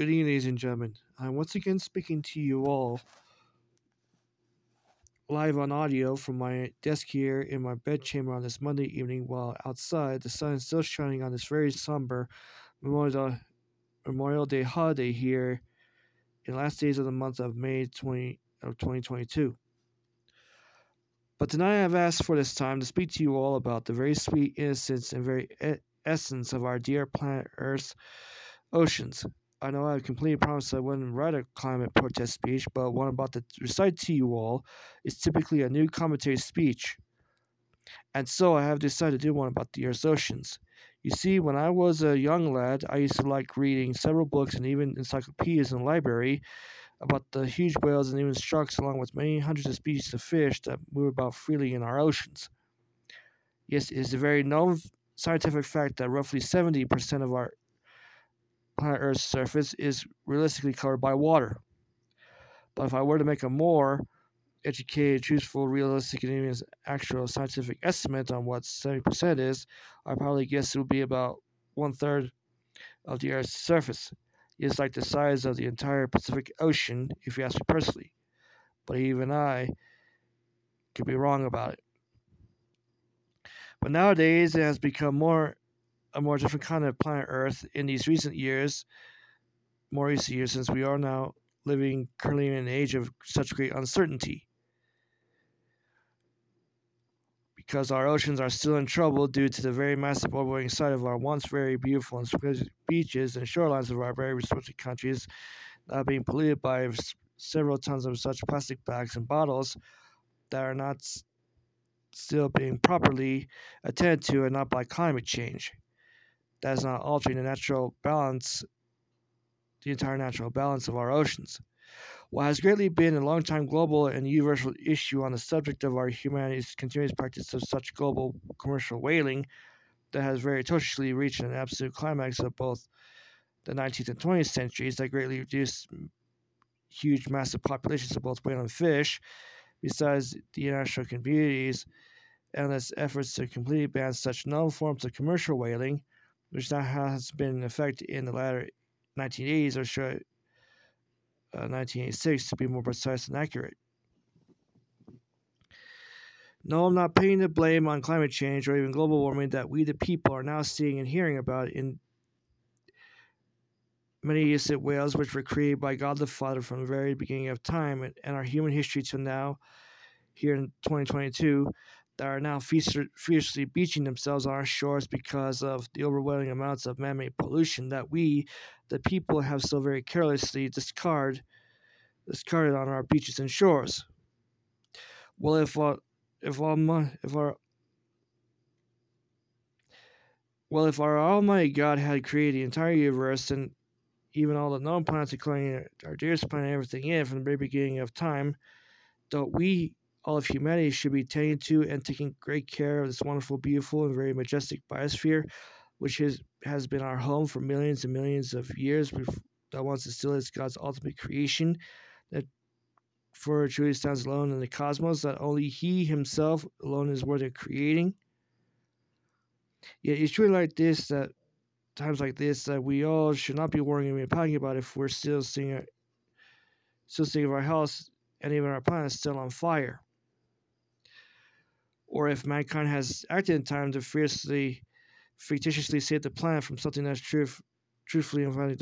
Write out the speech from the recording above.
Good evening, ladies and gentlemen. I'm once again speaking to you all live on audio from my desk here in my bedchamber on this Monday evening while outside the sun is still shining on this very somber Memorial, Memorial Day holiday here in the last days of the month of May 20, of 2022. But tonight I've asked for this time to speak to you all about the very sweet innocence and very e- essence of our dear planet Earth's oceans. I know I completely promised I wouldn't write a climate protest speech, but what I'm about to recite to you all is typically a new commentary speech. And so I have decided to do one about the Earth's oceans. You see, when I was a young lad, I used to like reading several books and even encyclopedias in the library about the huge whales and even sharks, along with many hundreds of species of fish that move about freely in our oceans. Yes, it is a very known scientific fact that roughly 70% of our planet Earth's surface is realistically covered by water. But if I were to make a more educated, truthful, realistic, and even actual scientific estimate on what 70% is, I probably guess it would be about one third of the Earth's surface. It's like the size of the entire Pacific Ocean, if you ask me personally. But even I could be wrong about it. But nowadays, it has become more a more different kind of planet Earth in these recent years, more recent years, since we are now living currently in an age of such great uncertainty. Because our oceans are still in trouble due to the very massive overwhelming sight of our once very beautiful and exquisite beaches and shorelines of our very resourceful countries now being polluted by several tons of such plastic bags and bottles that are not still being properly attended to and not by climate change that is not altering the natural balance, the entire natural balance of our oceans. What has greatly been a long-time global and universal issue on the subject of our humanity's continuous practice of such global commercial whaling that has very atrociously reached an absolute climax of both the 19th and 20th centuries that greatly reduced huge massive populations of both whale and fish, besides the international communities and endless efforts to completely ban such known forms of commercial whaling, which now has been in effect in the latter 1980s or should, uh, 1986 to be more precise and accurate. No, I'm not putting the blame on climate change or even global warming that we, the people, are now seeing and hearing about in many innocent whales which were created by God the Father from the very beginning of time and our human history till now, here in 2022, that are now fiercely beaching themselves on our shores because of the overwhelming amounts of man made pollution that we, the people, have so very carelessly discard, discarded on our beaches and shores. Well, if our, if our, if our well, if our Almighty God had created the entire universe and even all the known planets, including our dearest planet, everything in from the very beginning of time, don't we all of humanity should be tending to and taking great care of this wonderful, beautiful, and very majestic biosphere, which is, has been our home for millions and millions of years. That once and still is God's ultimate creation, that for truly stands alone in the cosmos, that only He Himself alone is worthy of creating. Yet it's truly like this that times like this that we all should not be worrying and panicking about if we're still seeing still seeing our house and even our planet still on fire or if mankind has acted in time to fiercely, fictitiously save the planet from something that's truth, truthfully and finally